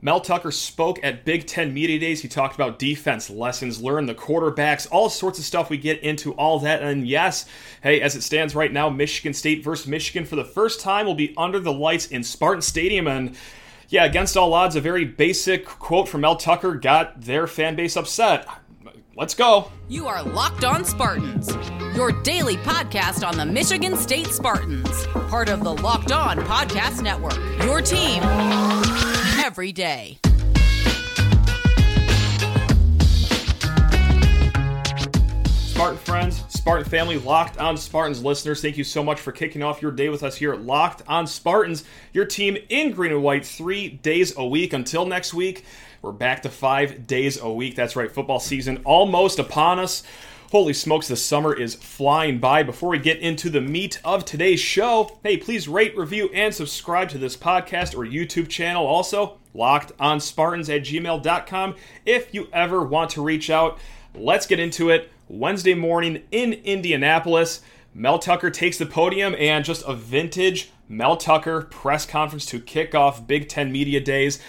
Mel Tucker spoke at Big Ten Media Days. He talked about defense, lessons learned, the quarterbacks, all sorts of stuff. We get into all that. And yes, hey, as it stands right now, Michigan State versus Michigan for the first time will be under the lights in Spartan Stadium. And yeah, against all odds, a very basic quote from Mel Tucker got their fan base upset. Let's go. You are Locked On Spartans, your daily podcast on the Michigan State Spartans, part of the Locked On Podcast Network. Your team every day. Spartan friends, Spartan family, Locked On Spartans listeners, thank you so much for kicking off your day with us here at Locked On Spartans, your team in green and white three days a week. Until next week, we're back to five days a week. That's right, football season almost upon us. Holy smokes, the summer is flying by. Before we get into the meat of today's show, hey, please rate, review, and subscribe to this podcast or YouTube channel. Also, locked on Spartans at gmail.com if you ever want to reach out. Let's get into it. Wednesday morning in Indianapolis, Mel Tucker takes the podium and just a vintage Mel Tucker press conference to kick off Big Ten Media Days.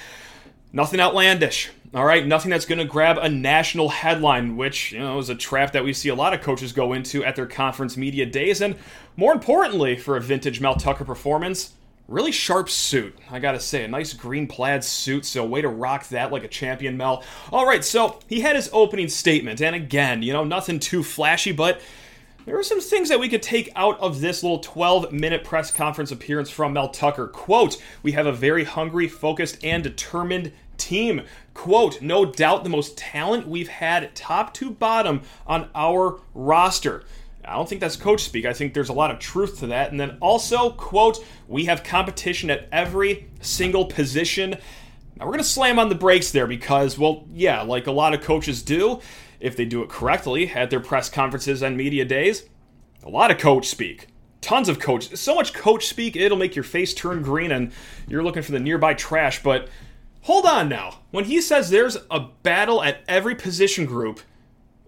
Nothing outlandish. All right, nothing that's going to grab a national headline, which you know is a trap that we see a lot of coaches go into at their conference media days. And more importantly, for a vintage Mel Tucker performance, really sharp suit. I gotta say, a nice green plaid suit. So way to rock that like a champion, Mel. All right, so he had his opening statement, and again, you know, nothing too flashy, but there are some things that we could take out of this little 12 minute press conference appearance from Mel Tucker. Quote, We have a very hungry, focused, and determined team. Quote, No doubt the most talent we've had top to bottom on our roster. I don't think that's coach speak. I think there's a lot of truth to that. And then also, quote, we have competition at every single position. Now we're going to slam on the brakes there because, well, yeah, like a lot of coaches do if they do it correctly at their press conferences and media days. A lot of coach speak. Tons of coach. So much coach speak, it'll make your face turn green and you're looking for the nearby trash. But hold on now. When he says there's a battle at every position group,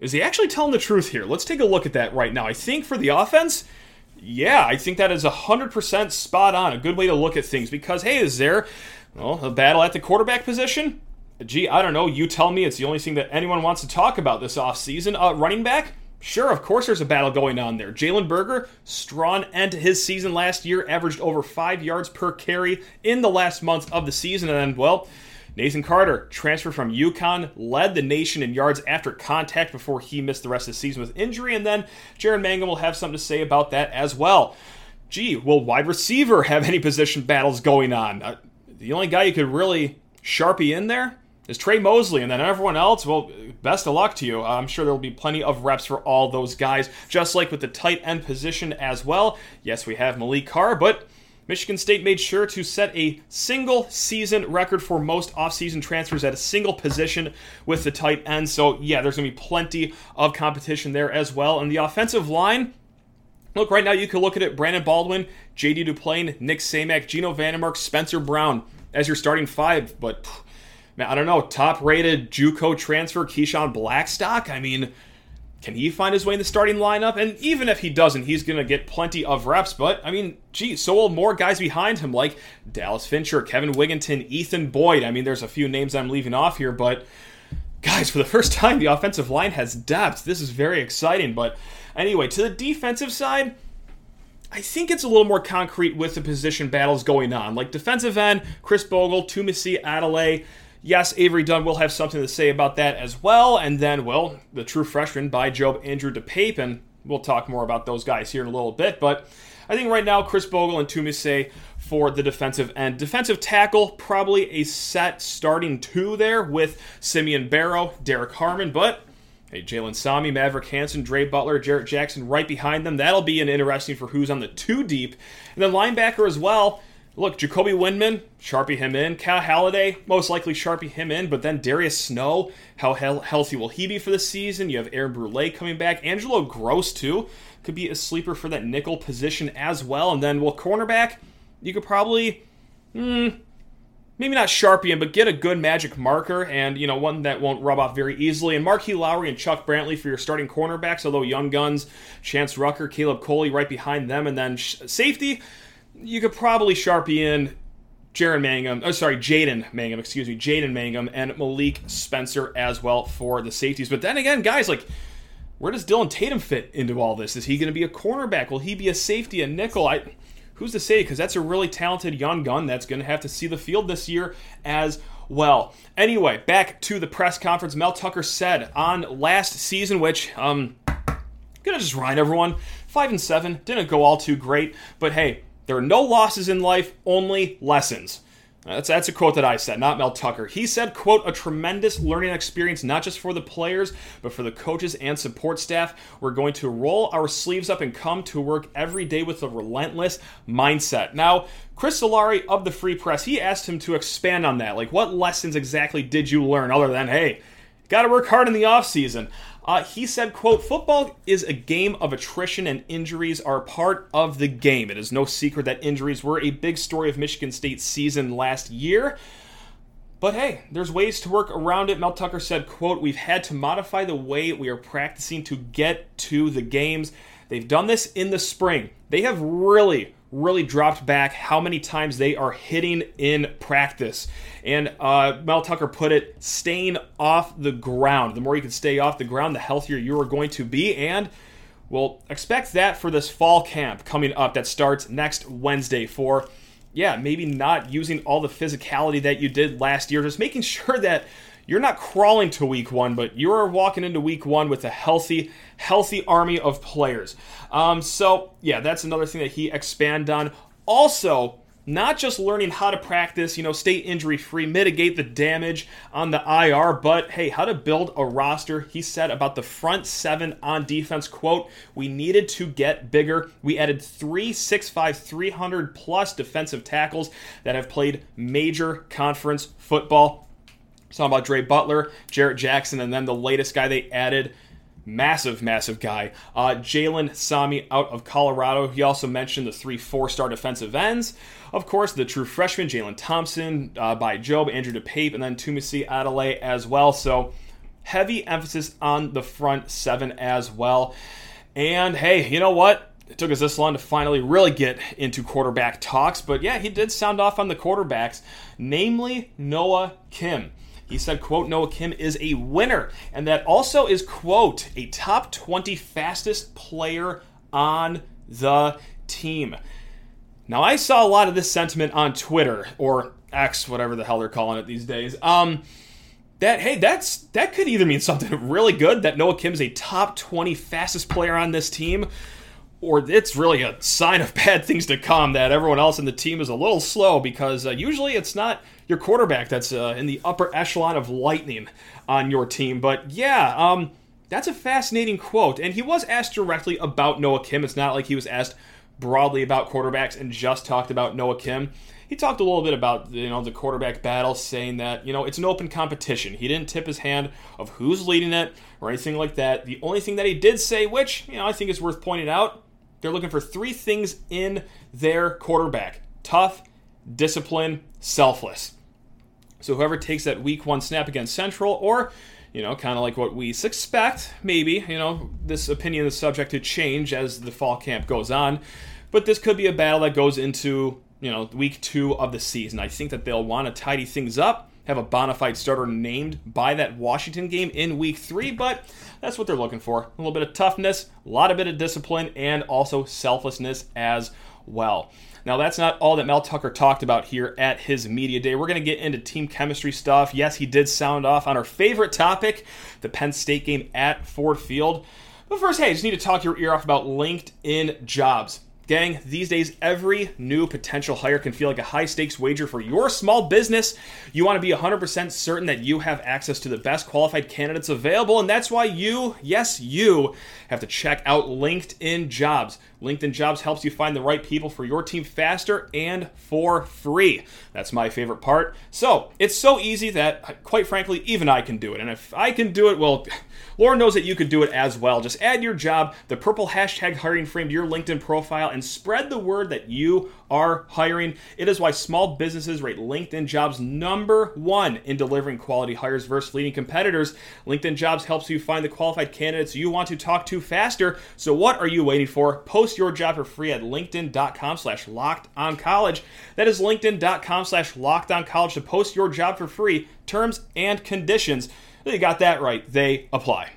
is he actually telling the truth here? Let's take a look at that right now. I think for the offense, yeah, I think that is 100% spot on. A good way to look at things because, hey, is there well, a battle at the quarterback position? Gee, I don't know. You tell me it's the only thing that anyone wants to talk about this offseason. Uh, running back? Sure, of course there's a battle going on there. Jalen Berger, strong end to his season last year, averaged over five yards per carry in the last month of the season. And then, well, Nathan Carter, transfer from UConn, led the nation in yards after contact before he missed the rest of the season with injury. And then Jaren Mangham will have something to say about that as well. Gee, will wide receiver have any position battles going on? Uh, the only guy you could really sharpie in there is Trey Mosley, and then everyone else, well, best of luck to you. I'm sure there will be plenty of reps for all those guys, just like with the tight end position as well. Yes, we have Maliq Carr, but Michigan State made sure to set a single season record for most offseason transfers at a single position with the tight end. So, yeah, there's going to be plenty of competition there as well. And the offensive line, Look, right now you can look at it Brandon Baldwin, JD Duplain, Nick Samac, Geno VanDeMark, Spencer Brown as your starting five. But man, I don't know, top rated Juco transfer Keyshawn Blackstock. I mean, can he find his way in the starting lineup? And even if he doesn't, he's going to get plenty of reps. But I mean, gee, so will more guys behind him like Dallas Fincher, Kevin Wigenton, Ethan Boyd. I mean, there's a few names I'm leaving off here, but guys, for the first time, the offensive line has depth. This is very exciting. But anyway, to the defensive side. I think it's a little more concrete with the position battles going on. Like defensive end, Khris Bogle, Tunmise Adeleye, Yes, Avery Dunn will have something to say about that as well. And then, well, the true freshman Bai Jobe Andrew DePape, and we'll talk more about those guys here in a little bit. But I think right now, Khris Bogle and Tunmise for the defensive end. Defensive tackle, probably a set starting two there with Simeon Barrow, Derrick Harmon, but Hey, Jalen Sami, Maverick Hansen, Dre Butler, Jarrett Jackson right behind them. That'll be an interesting for who's on the two deep. And then linebacker as well. Look, Jacoby Windmon, sharpie him in. Cal Haladay, most likely sharpie him in. But then Darius Snow, how he- healthy will he be for the season? You have Aaron Brule coming back. Angelo Grose, too, could be a sleeper for that nickel position as well. And then, well, cornerback, you could probably, hmm, maybe not sharpie him, but get a good magic marker and, you know, one that won't rub off very easily. And Marquis Lowry and Chuck Brantley for your starting cornerbacks, although young guns, Chance Rucker, Caleb Coley right behind them. And then safety, you could probably sharpie in Jaren Mangham, oh sorry, Jaden Mangham, excuse me, Jaden Mangham, and Malik Spencer as well for the safeties. But then again, guys, like, where does Dillon Tatum fit into all this? Is he going to be a cornerback? Will he be a safety, a nickel? I, who's to say? Because that's a really talented young gun that's going to have to see the field this year as well. Anyway, back to the press conference. Mel Tucker said on last season, which um, gonna just remind everyone, five and seven didn't go all too great, but hey, there are no losses in life, only lessons. That's, that's a quote that I said, not Mel Tucker. He said, quote, a tremendous learning experience, not just for the players, but for the coaches and support staff. We're going to roll our sleeves up and come to work every day with a relentless mindset. Now, Chris Solari of the Free Press, he asked him to expand on that. Like, what lessons exactly did you learn other than, hey, got to work hard in the offseason? Uh, he said, quote, football is a game of attrition and injuries are part of the game. It is no secret that injuries were a big story of Michigan State's season last year. But hey, there's ways to work around it. Mel Tucker said, quote, we've had to modify the way we are practicing to get to the games. They've done this in the spring. They have really, really dropped back how many times they are hitting in practice. And uh, Mel Tucker put it, staying off the ground. The more you can stay off the ground, the healthier you are going to be. And we'll expect that for this fall camp coming up that starts next Wednesday for, yeah, maybe not using all the physicality that you did last year, just making sure that you're not crawling to week one, but you're walking into week one with a healthy, healthy army of players. Um, so, yeah, that's another thing that he expanded on. Also, not just learning how to practice, you know, stay injury free, mitigate the damage on the IR, but hey, how to build a roster. He said about the front seven on defense, quote, we needed to get bigger. We added three 6'5, 300 plus defensive tackles that have played major conference football. Talking about Dre Butler, Jarrett Jackson, and then the latest guy they added, massive, massive guy, uh, Jalen Sami out of Colorado. He also mentioned the three four star defensive ends. Of course, the true freshman, Jalen Thompson, uh, Bai Jobe, Andrew DePape, and then Tunmise Adeleye as well. So heavy emphasis on the front seven as well. And hey, you know what? It took us this long to finally really get into quarterback talks, but yeah, he did sound off on the quarterbacks, namely Noah Kim. He said, quote, Noah Kim is a winner, and that also is, quote, a top 20 fastest player on the team. Now, I saw a lot of this sentiment on Twitter, or X, whatever the hell they're calling it these days. Um, that hey, that's that could either mean something really good that Noah Kim's a top 20 fastest player on this team, or it's really a sign of bad things to come that everyone else in the team is a little slow because uh, usually it's not your quarterback that's uh, in the upper echelon of lightning on your team. But yeah, um, that's a fascinating quote. And he was asked directly about Noah Kim. It's not like he was asked broadly about quarterbacks and just talked about Noah Kim. He talked a little bit about you know the quarterback battle, saying that you know it's an open competition. He didn't tip his hand of who's leading it or anything like that. The only thing that he did say, which you know I think is worth pointing out, they're looking for three things in their quarterback: tough, discipline, selfless. So whoever takes that week one snap against Central, or you know, kind of like what we suspect, maybe, you know, this opinion is subject to change as the fall camp goes on, but this could be a battle that goes into, you know, week two of the season. I think that they'll want to tidy things up, have a bona fide starter named by that Washington game in week three, but that's what they're looking for. A little bit of toughness, a lot of bit of discipline, and also selflessness as well. Now, that's not all that Mel Tucker talked about here at his media day. We're going to get into team chemistry stuff. Yes, he did sound off on our favorite topic, the Penn State game at Ford Field. But first, hey, I just need to talk your ear off about LinkedIn jobs. Gang, these days, every new potential hire can feel like a high stakes wager for your small business. You want to be 100% certain that you have access to the best qualified candidates available, and that's why you, yes, you, have to check out LinkedIn Jobs. LinkedIn Jobs helps you find the right people for your team faster and for free. That's my favorite part. So, it's so easy that, quite frankly, even I can do it. And if I can do it, well, Lauren knows that you could do it as well. Just add your job, the purple hashtag hiring frame to your LinkedIn profile, and spread the word that you are hiring. It is why small businesses rate LinkedIn jobs number one in delivering quality hires versus leading competitors. LinkedIn jobs helps you find the qualified candidates you want to talk to faster. So what are you waiting for? Post your job for free at linkedin.com slash locked on college. That is linkedin.com slash locked on college to post your job for free. Terms and conditions. You got that right. They apply.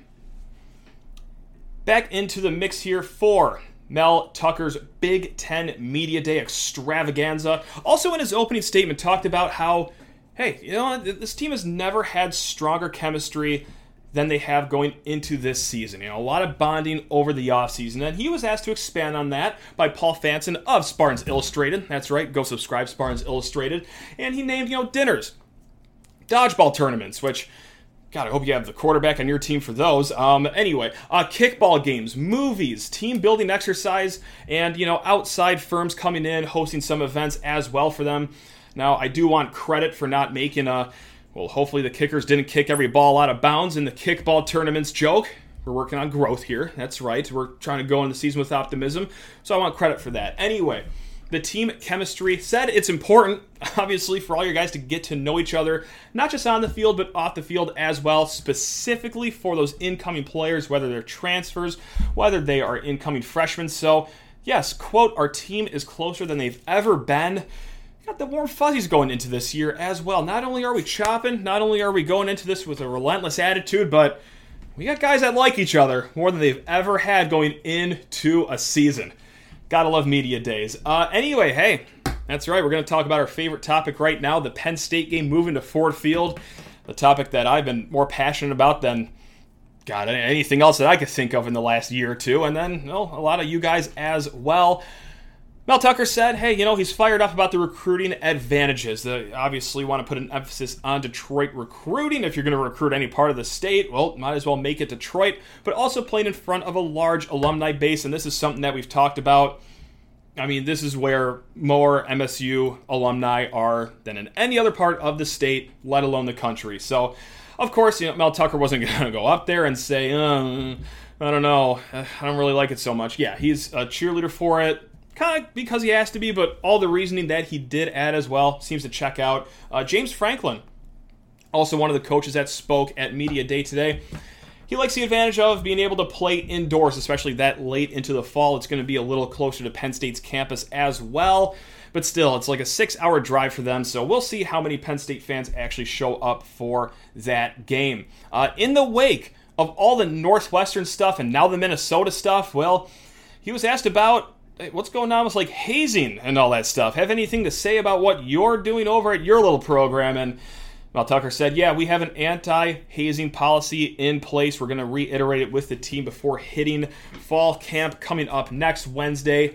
Back into the mix here for Mel Tucker's Big Ten Media Day extravaganza. Also, in his opening statement, talked about how, hey, you know, this team has never had stronger chemistry than they have going into this season. You know, a lot of bonding over the offseason. And he was asked to expand on that by Paul Fanson of Spartans Illustrated. That's right, go subscribe, Spartans Illustrated. And he named, you know, dinners, dodgeball tournaments, which God, I hope you have the quarterback on your team for those. Um, anyway, uh, kickball games, movies, team building exercise, and you know outside firms coming in hosting some events as well for them. Now, I do want credit for not making a well. Hopefully, the kickers didn't kick every ball out of bounds in the kickball tournaments joke. We're working on growth here. That's right. We're trying to go in the season with optimism, so I want credit for that. Anyway the team chemistry said it's important, obviously, for all your guys to get to know each other, not just on the field, but off the field as well, specifically for those incoming players, whether they're transfers, whether they are incoming freshmen. So, yes, quote, our team is closer than they've ever been. Got the warm fuzzies going into this year as well. Not only are we chopping, not only are we going into this with a relentless attitude, but we got guys that like each other more than they've ever had going into a season. Gotta love media days. Uh, anyway, hey, that's right. We're going to talk about our favorite topic right now the Penn State game moving to Ford Field. The topic that I've been more passionate about than, God, anything else that I could think of in the last year or two. And then, well, a lot of you guys as well. Mel Tucker said, hey, you know, he's fired up about the recruiting advantages. They obviously want to put an emphasis on Detroit recruiting. If you're going to recruit any part of the state, well, might as well make it Detroit, but also playing in front of a large alumni base. And this is something that we've talked about. I mean, this is where more MSU alumni are than in any other part of the state, let alone the country. So, of course, you know, Mel Tucker wasn't going to go up there and say, uh, I don't know, I don't really like it so much. Yeah, he's a cheerleader for it kind of because he has to be, but all the reasoning that he did add as well seems to check out. Uh, James Franklin, also one of the coaches that spoke at Media Day today. He likes the advantage of being able to play indoors, especially that late into the fall. It's going to be a little closer to Penn State's campus as well. But still, it's like a six hour drive for them, so we'll see how many Penn State fans actually show up for that game. Uh, in the wake of all the Northwestern stuff and now the Minnesota stuff, well, he was asked about what's going on with like hazing and all that stuff? Have anything to say about what you're doing over at your little program? And Mel Tucker said, Yeah, we have an anti hazing policy in place. We're going to reiterate it with the team before hitting fall camp coming up next Wednesday.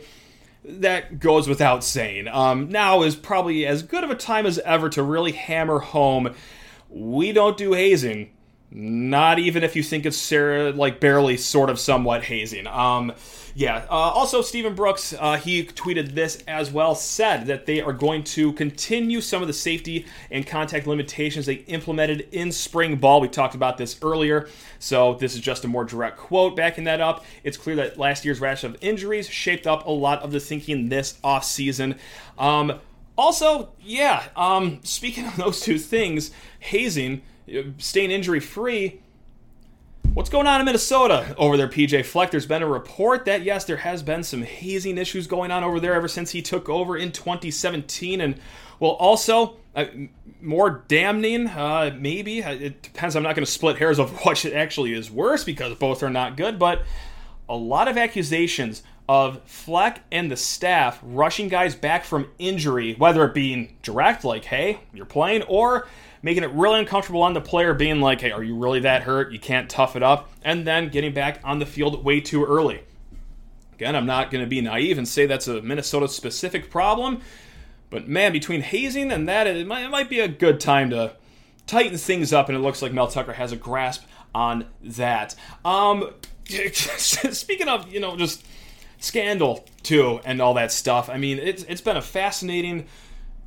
That goes without saying. Um, now is probably as good of a time as ever to really hammer home we don't do hazing. Not even if you think it's Sarah, like barely sort of somewhat hazing. Um, yeah. Uh, also, Stephen Brooks, uh, he tweeted this as well, said that they are going to continue some of the safety and contact limitations they implemented in spring ball. We talked about this earlier, so this is just a more direct quote backing that up. It's clear that last year's rash of injuries shaped up a lot of the thinking this offseason. Um, also, yeah, um, speaking of those two things, hazing, staying injury free What's going on in Minnesota over there, PJ Fleck? There's been a report that, yes, there has been some hazing issues going on over there ever since he took over in 2017. And, well, also, uh, more damning, uh, maybe. Uh, it depends. I'm not going to split hairs of what actually is worse because both are not good. But a lot of accusations of Fleck and the staff rushing guys back from injury, whether it being direct, like, hey, you're playing, or making it really uncomfortable on the player, being like, hey, are you really that hurt? You can't tough it up. And then getting back on the field way too early. Again, I'm not going to be naive and say that's a Minnesota specific problem, but man, between hazing and that, it might, it might be a good time to tighten things up, and it looks like Mel Tucker has a grasp on that. Um, speaking of, you know, just scandal too and all that stuff. I mean, it's it's been a fascinating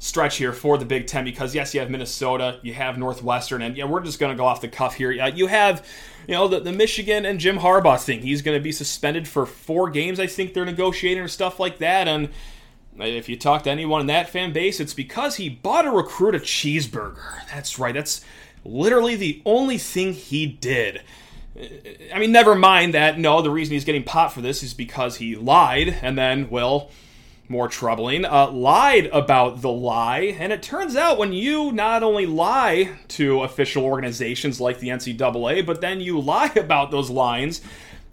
stretch here for the Big Ten because yes, you have Minnesota, you have Northwestern, and yeah, we're just going to go off the cuff here. Uh, you have, you know, the, the Michigan and Jim Harbaugh thing. He's going to be suspended for four games. I think they're negotiating or stuff like that, and If you talk to anyone in that fan base, it's because he bought a recruit a cheeseburger. That's right, that's literally the only thing he did. I mean, never mind that, no, the reason he's getting pot for this is because he lied, and then, well, more troubling, uh, lied about the lie. And it turns out when you not only lie to official organizations like the NCAA, but then you lie about those lines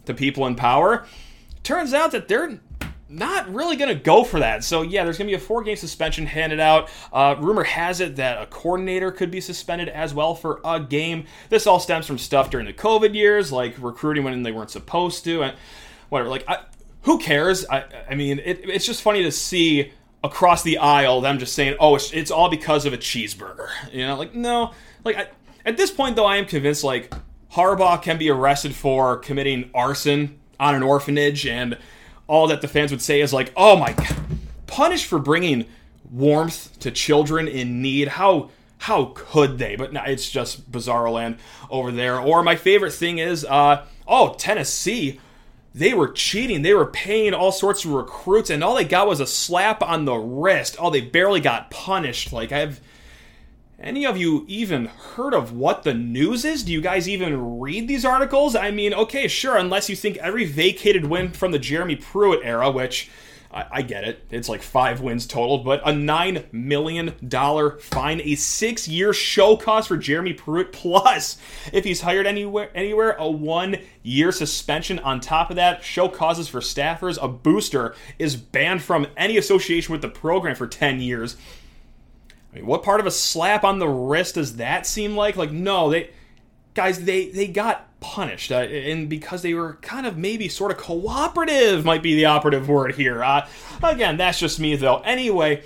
to people in power, turns out that they're not really going to go for that. So, yeah, there's going to be a four game suspension handed out. Uh, rumor has it that a coordinator could be suspended as well for a game. This all stems from stuff during the COVID years, like recruiting when they weren't supposed to, and whatever. Like, I, who cares? I, I mean, it, it's just funny to see across the aisle them just saying, "Oh, it's, it's all because of a cheeseburger." You know, like no, like I, at this point though, I am convinced like Harbaugh can be arrested for committing arson on an orphanage and all that the fans would say is like, "Oh my god, punished for bringing warmth to children in need." How how could they? But no, it's just bizarro land over there. Or my favorite thing is, uh, oh, Tennessee. They were cheating. They were paying all sorts of recruits, and all they got was a slap on the wrist. Oh, they barely got punished. Like I've any of you even heard of what the news is? Do you guys even read these articles? I mean, okay, sure, unless you think every vacated win from the Jeremy Pruitt era, which I, I get it, it's like five wins total, but a $9 million fine, a six year show cause for Jeremy Pruitt, plus if he's hired anywhere, anywhere a one year suspension on top of that, show causes for staffers, a booster is banned from any association with the program for 10 years. I mean, what part of a slap on the wrist does that seem like? Like, no, they guys, they they got punished, uh, and because they were kind of maybe sort of cooperative, might be the operative word here. Uh, again, that's just me though. Anyway,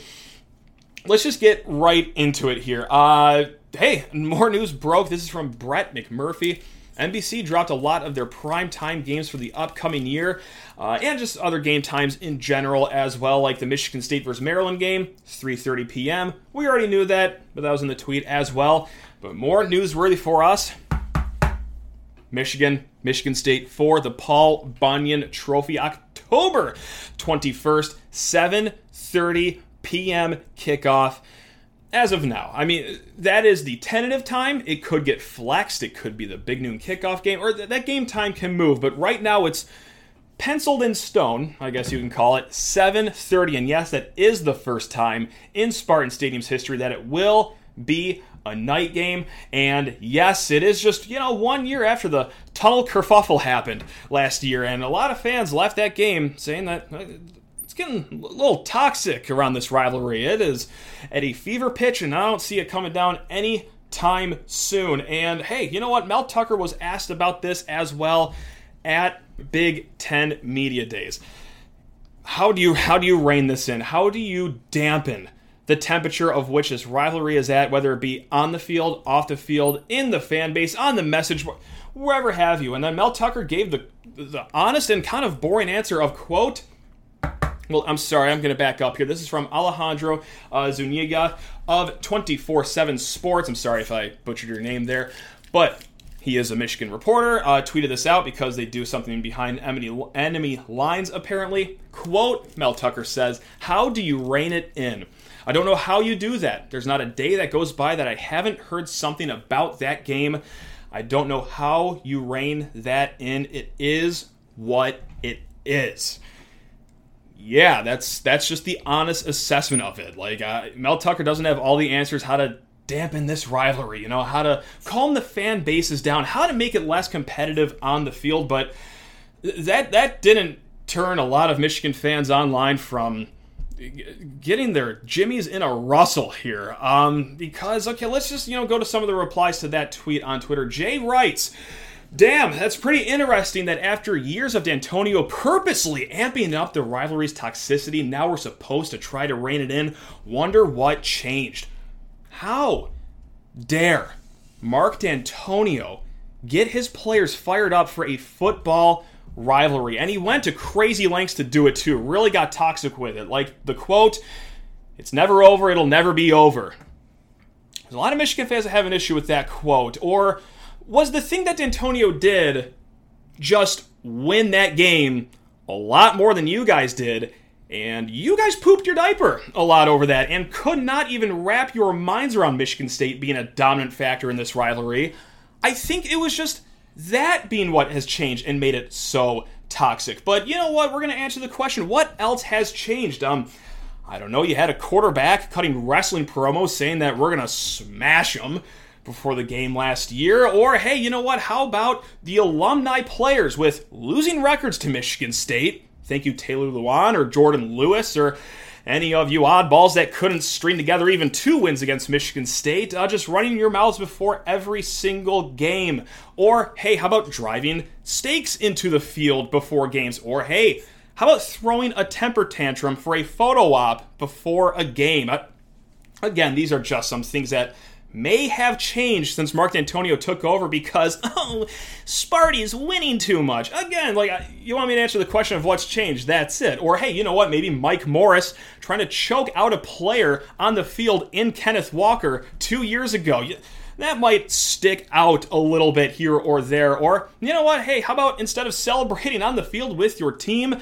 let's just get right into it here. Uh, hey, more news broke. This is from Brett McMurphy. NBC dropped a lot of their prime time games for the upcoming year, uh, and just other game times in general as well, like the Michigan State versus Maryland game, 3:30 p.m. We already knew that, but that was in the tweet as well. But more newsworthy for us: Michigan, Michigan State for the Paul Bunyan Trophy, October 21st, 7:30 p.m. kickoff as of now. I mean, that is the tentative time. It could get flexed. It could be the big noon kickoff game, or th- that game time can move. But right now, it's penciled in stone. I guess you can call it 7:30. And yes, that is the first time in Spartan Stadium's history that it will be a night game. And yes, it is just, you know, one year after the tunnel kerfuffle happened last year. And a lot of fans left that game saying that uh, It's getting a little toxic around this rivalry. It is at a fever pitch, and I don't see it coming down any time soon. And hey, you know what? Mel Tucker was asked about this as well at Big Ten Media Days. How do you how do you rein this in? How do you dampen the temperature of which this rivalry is at, whether it be on the field, off the field, in the fan base, on the message, board, wherever have you? And then Mel Tucker gave the the honest and kind of boring answer of quote well, I'm sorry, I'm going to back up here. This is from Alejandro uh, Zuniga of 24 7 Sports. I'm sorry if I butchered your name there, but he is a Michigan reporter. Uh, tweeted this out because they do something behind enemy, enemy lines, apparently. Quote Mel Tucker says, How do you rein it in? I don't know how you do that. There's not a day that goes by that I haven't heard something about that game. I don't know how you rein that in. It is what it is yeah, that's that's just the honest assessment of it. Like uh, Mel Tucker doesn't have all the answers how to dampen this rivalry, you know, how to calm the fan bases down, how to make it less competitive on the field, but that that didn't turn a lot of Michigan fans online from getting there. Jimmy's in a rustle here um, because okay let's just you know go to some of the replies to that tweet on twitter jay writes Damn, that's pretty interesting that after years of Dantonio purposely amping up the rivalry's toxicity, now we're supposed to try to rein it in. Wonder what changed. How dare Mark Dantonio get his players fired up for a football rivalry? And he went to crazy lengths to do it too. Really got toxic with it. Like the quote, it's never over, it'll never be over. There's a lot of Michigan fans that have an issue with that quote. Or was the thing that Dantonio did just win that game a lot more than you guys did And you guys pooped your diaper a lot over that and could not even wrap your minds around Michigan State being a dominant factor in this rivalry. I think it was just that being what has changed and made it so toxic. But you know what? We're going to answer the question what else has changed? Um, I don't know. You had a quarterback cutting wrestling promos saying that we're going to smash them before the game last year. Or, hey, you know what? How about the alumni players with losing records to Michigan State? Thank you, Taylor Lewan or Jordan Lewis or any of you oddballs that couldn't string together even two wins against Michigan State, uh, just running your mouths before every single game. Or, hey, how about driving stakes into the field before games? Or, hey, how about throwing a temper tantrum for a photo op before a game? Uh, again, these are just some things that may have changed since Mark Dantonio took over because, oh, Sparty's winning too much. Again, like, you want me to answer the question of what's changed? That's it. Or, hey, you know what? Maybe Mike Morris trying to choke out a player on the field in Kenneth Walker two years ago. That might stick out a little bit here or there. Or, you know what? Hey, how about instead of celebrating on the field with your team,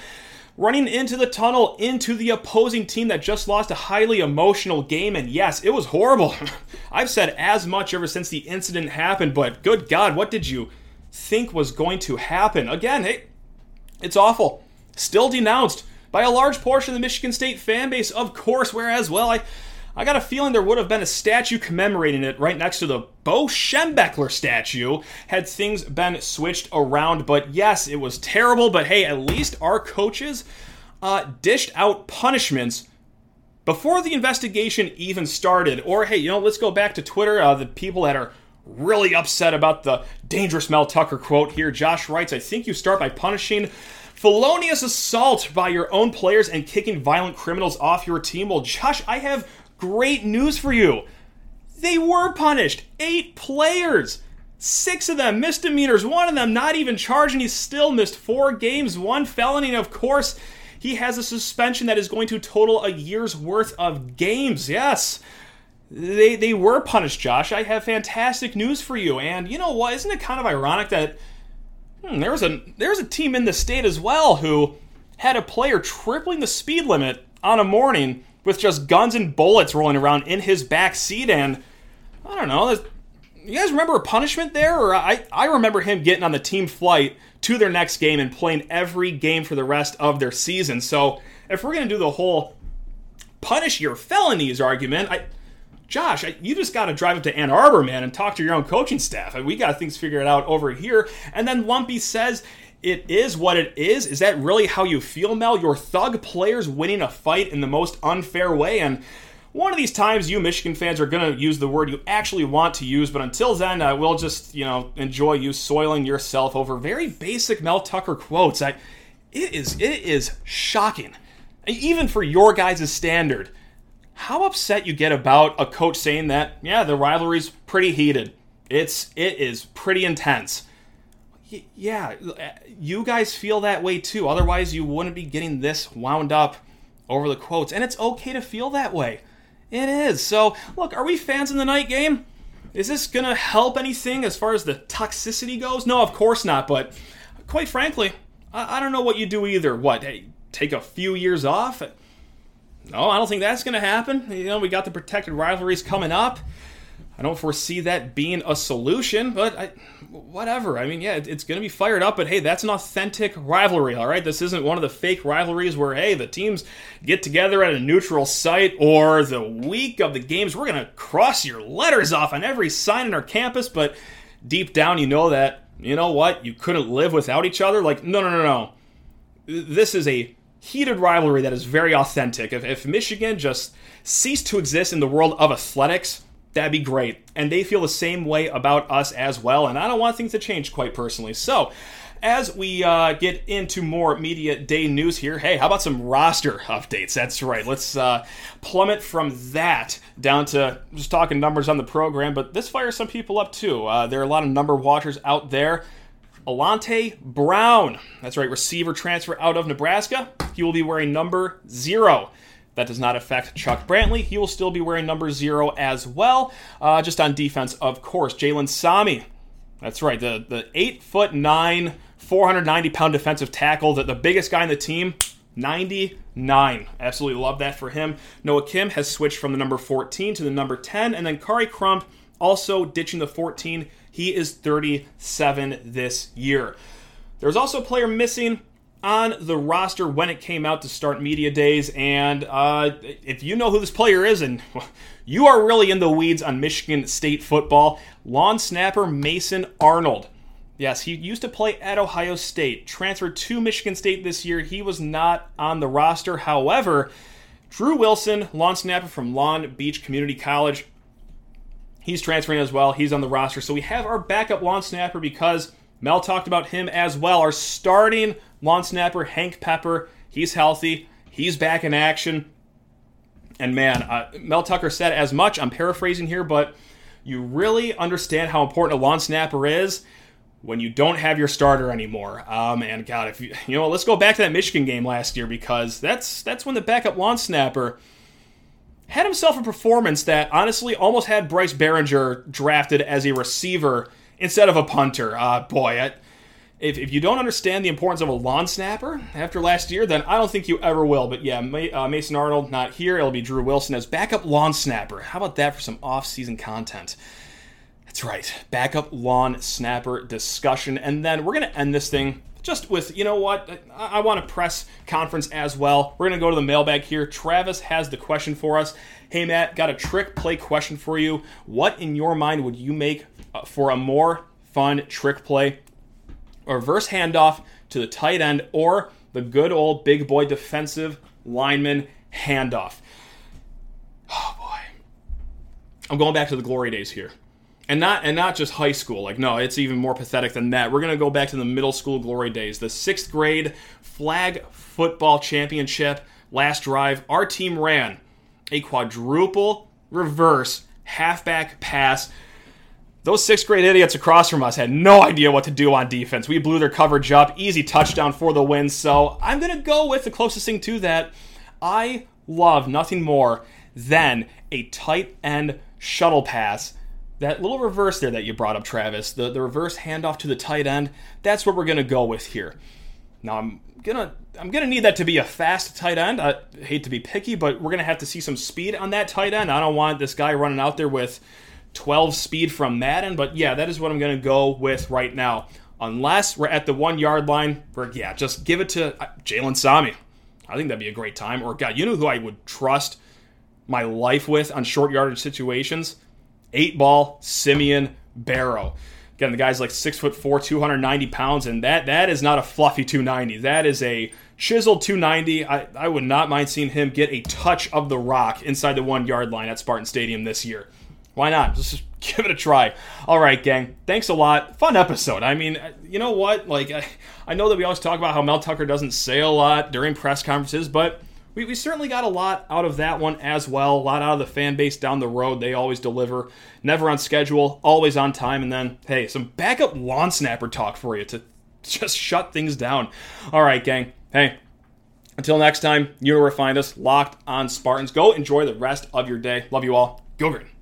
running into the tunnel into the opposing team that just lost a highly emotional game. And yes, it was horrible. I've said as much ever since the incident happened, but good God, what did you think was going to happen? Again, hey, it's awful. Still denounced by a large portion of the Michigan State fan base, of course, whereas, well, I. I got a feeling there would have been a statue commemorating it right next to the Bo Schembechler statue had things been switched around. But yes, it was terrible. But hey, at least our coaches uh, dished out punishments before the investigation even started. Or hey, you know, let's go back to Twitter. Uh, the people that are really upset about the dangerous Mel Tucker quote here. Josh writes, I think you start by punishing felonious assault by your own players and kicking violent criminals off your team. Well, Josh, I have great news for you. They were punished. Eight players. Six of them misdemeanors, one of them not even charged, and he still missed four games, one felony, and of course, he has a suspension that is going to total a year's worth of games. Yes. They, they were punished, Josh. I have fantastic news for you. And you know what? Isn't it kind of ironic that hmm, there was a there's a team in the state as well who had a player tripling the speed limit on a morning with just guns and bullets rolling around in his back seat. And I don't know, you guys remember a punishment there? Or I, I remember him getting on the team flight to their next game and playing every game for the rest of their season. So if we're going to do the whole punish your felonies argument, I. Josh, you just got to drive up to Ann Arbor, man, and talk to your own coaching staff. We got things figured out over here. And then Lumpy says it is what it is. Is that really how you feel, Mel? Your thug players winning a fight in the most unfair way? And one of these times, you Michigan fans are going to use the word you actually want to use, but until then, uh, we'll just, you know, enjoy you soiling yourself over very basic Mel Tucker quotes. I, it is, it is shocking, even for your guys' standard, how upset you get about a coach saying that, yeah, the rivalry's pretty heated. It's, it is pretty intense yeah, uh, you guys feel that way too. Otherwise, you wouldn't be getting this wound up over the quotes. And it's okay to feel that way. It is. So, look, are we fans in the night game? Is this going to help anything as far as the toxicity goes? No, of course not. But quite frankly, I, I don't know what you do either. What, hey, take a few years off? No, I don't think that's going to happen. You know, we got the protected rivalries coming up. I don't foresee that being a solution, but I, whatever. I mean, yeah, it's going to be fired up, but hey, that's an authentic rivalry, all right? This isn't one of the fake rivalries where, hey, the teams get together at a neutral site or the week of the games, we're going to cross your letters off on every sign in our campus, but deep down, you know that, you know what, you couldn't live without each other? Like, no, no, no, no. This is a heated rivalry that is very authentic. If, if Michigan just ceased to exist in the world of athletics, that'd be great. And they feel the same way about us as well. And I don't want things to change quite personally. So, as we uh, get into more media day news here, hey, how about some roster updates? That's right. Let's uh, plummet from that down to just talking numbers on the program. But this fires some people up too. Uh, there are a lot of number watchers out there. Alante Brown, that's right, receiver transfer out of Nebraska. He will be wearing number zero. That does not affect Chuck Brantley. He will still be wearing number zero as well. Uh, just on defense, of course, Jalen Sami. That's right, the, the eight foot nine, 490 pound defensive tackle, the, the biggest guy in the team. 99. Absolutely love that for him. Noah Kim has switched from the number 14 to the number 10, and then Khary Crump also ditching the 14. He is 37 this year. There's also a player missing on the roster when it came out to start media days. And uh, if you know who this player is, and you are really in the weeds on Michigan State football, long snapper Mason Arnold. Yes, he used to play at Ohio State, transferred to Michigan State this year. He was not on the roster. However, Drew Wilson, long snapper from Long Beach Community College, he's transferring as well. He's on the roster. So we have our backup long snapper because Mel talked about him as well. Our starting long snapper, Hank Pepper, he's healthy. He's back in action. And man, uh, Mel Tucker said as much. I'm paraphrasing here, but you really understand how important a long snapper is when you don't have your starter anymore. Um, and God, if you you know, let's go back to that Michigan game last year because that's that's when the backup long snapper had himself a performance that honestly almost had Bryce Baringer drafted as a receiver instead of a punter. Uh, boy, I, if, if you don't understand the importance of a long snapper after last year, then I don't think you ever will. But yeah, uh, Mason Arnold not here. It'll be Drew Wilson as backup long snapper. How about that for some off-season content? That's right, backup long snapper discussion. And then we're to end this thing just with, you know what, I, I want a press conference as well. We're to go to the mailbag here. Travis has the question for us. Hey, Matt, got a trick play question for you. What in your mind would you make uh, for a more fun trick play? Reverse handoff to the tight end or the good old big boy defensive lineman handoff. Oh boy. I'm going back to the glory days here. And not and not just high school. Like no, it's even more pathetic than that. We're going to go back to the middle school glory days. The 6th grade flag football championship last drive, our team ran a quadruple reverse halfback pass those sixth grade idiots across from us had no idea what to do on defense. We blew their coverage up. Easy touchdown for the win. So I'm going to go with the closest thing to that. I love nothing more than a tight end shuttle pass. That little reverse there that you brought up, Travis, the, the reverse handoff to the tight end, that's what we're going to go with here. Now, I'm gonna I'm gonna need that to be a fast tight end. I hate to be picky, but we're gonna have to see some speed on that tight end. I don't want this guy running out there with 12 speed from Madden, but yeah, that is what I'm going to go with right now. Unless we're at the one yard line, where yeah, just give it to uh, Jalen Sami. I think that'd be a great time. Or God, you know who I would trust my life with on short yardage situations? Eight ball Simeon Barrow. Again, the guy's like six foot four, 290 pounds, and that that is not a fluffy 290. That is a chiseled 290. I, I would not mind seeing him get a touch of the rock inside the one yard line at Spartan Stadium this year. Why not? Just give it a try. All right, gang. Thanks a lot. Fun episode. I mean, uh, you know what? Like, I, I know that we always talk about how Mel Tucker doesn't say a lot during press conferences, but we, we certainly got a lot out of that one as well. A lot out of the fan base down the road. They always deliver. Never on schedule, always on time. And then, hey, some backup long snapper talk for you to just shut things down. All right, gang. Hey, until next time, you know where to find us. Locked on Spartans. Go enjoy the rest of your day. Love you all. Go green.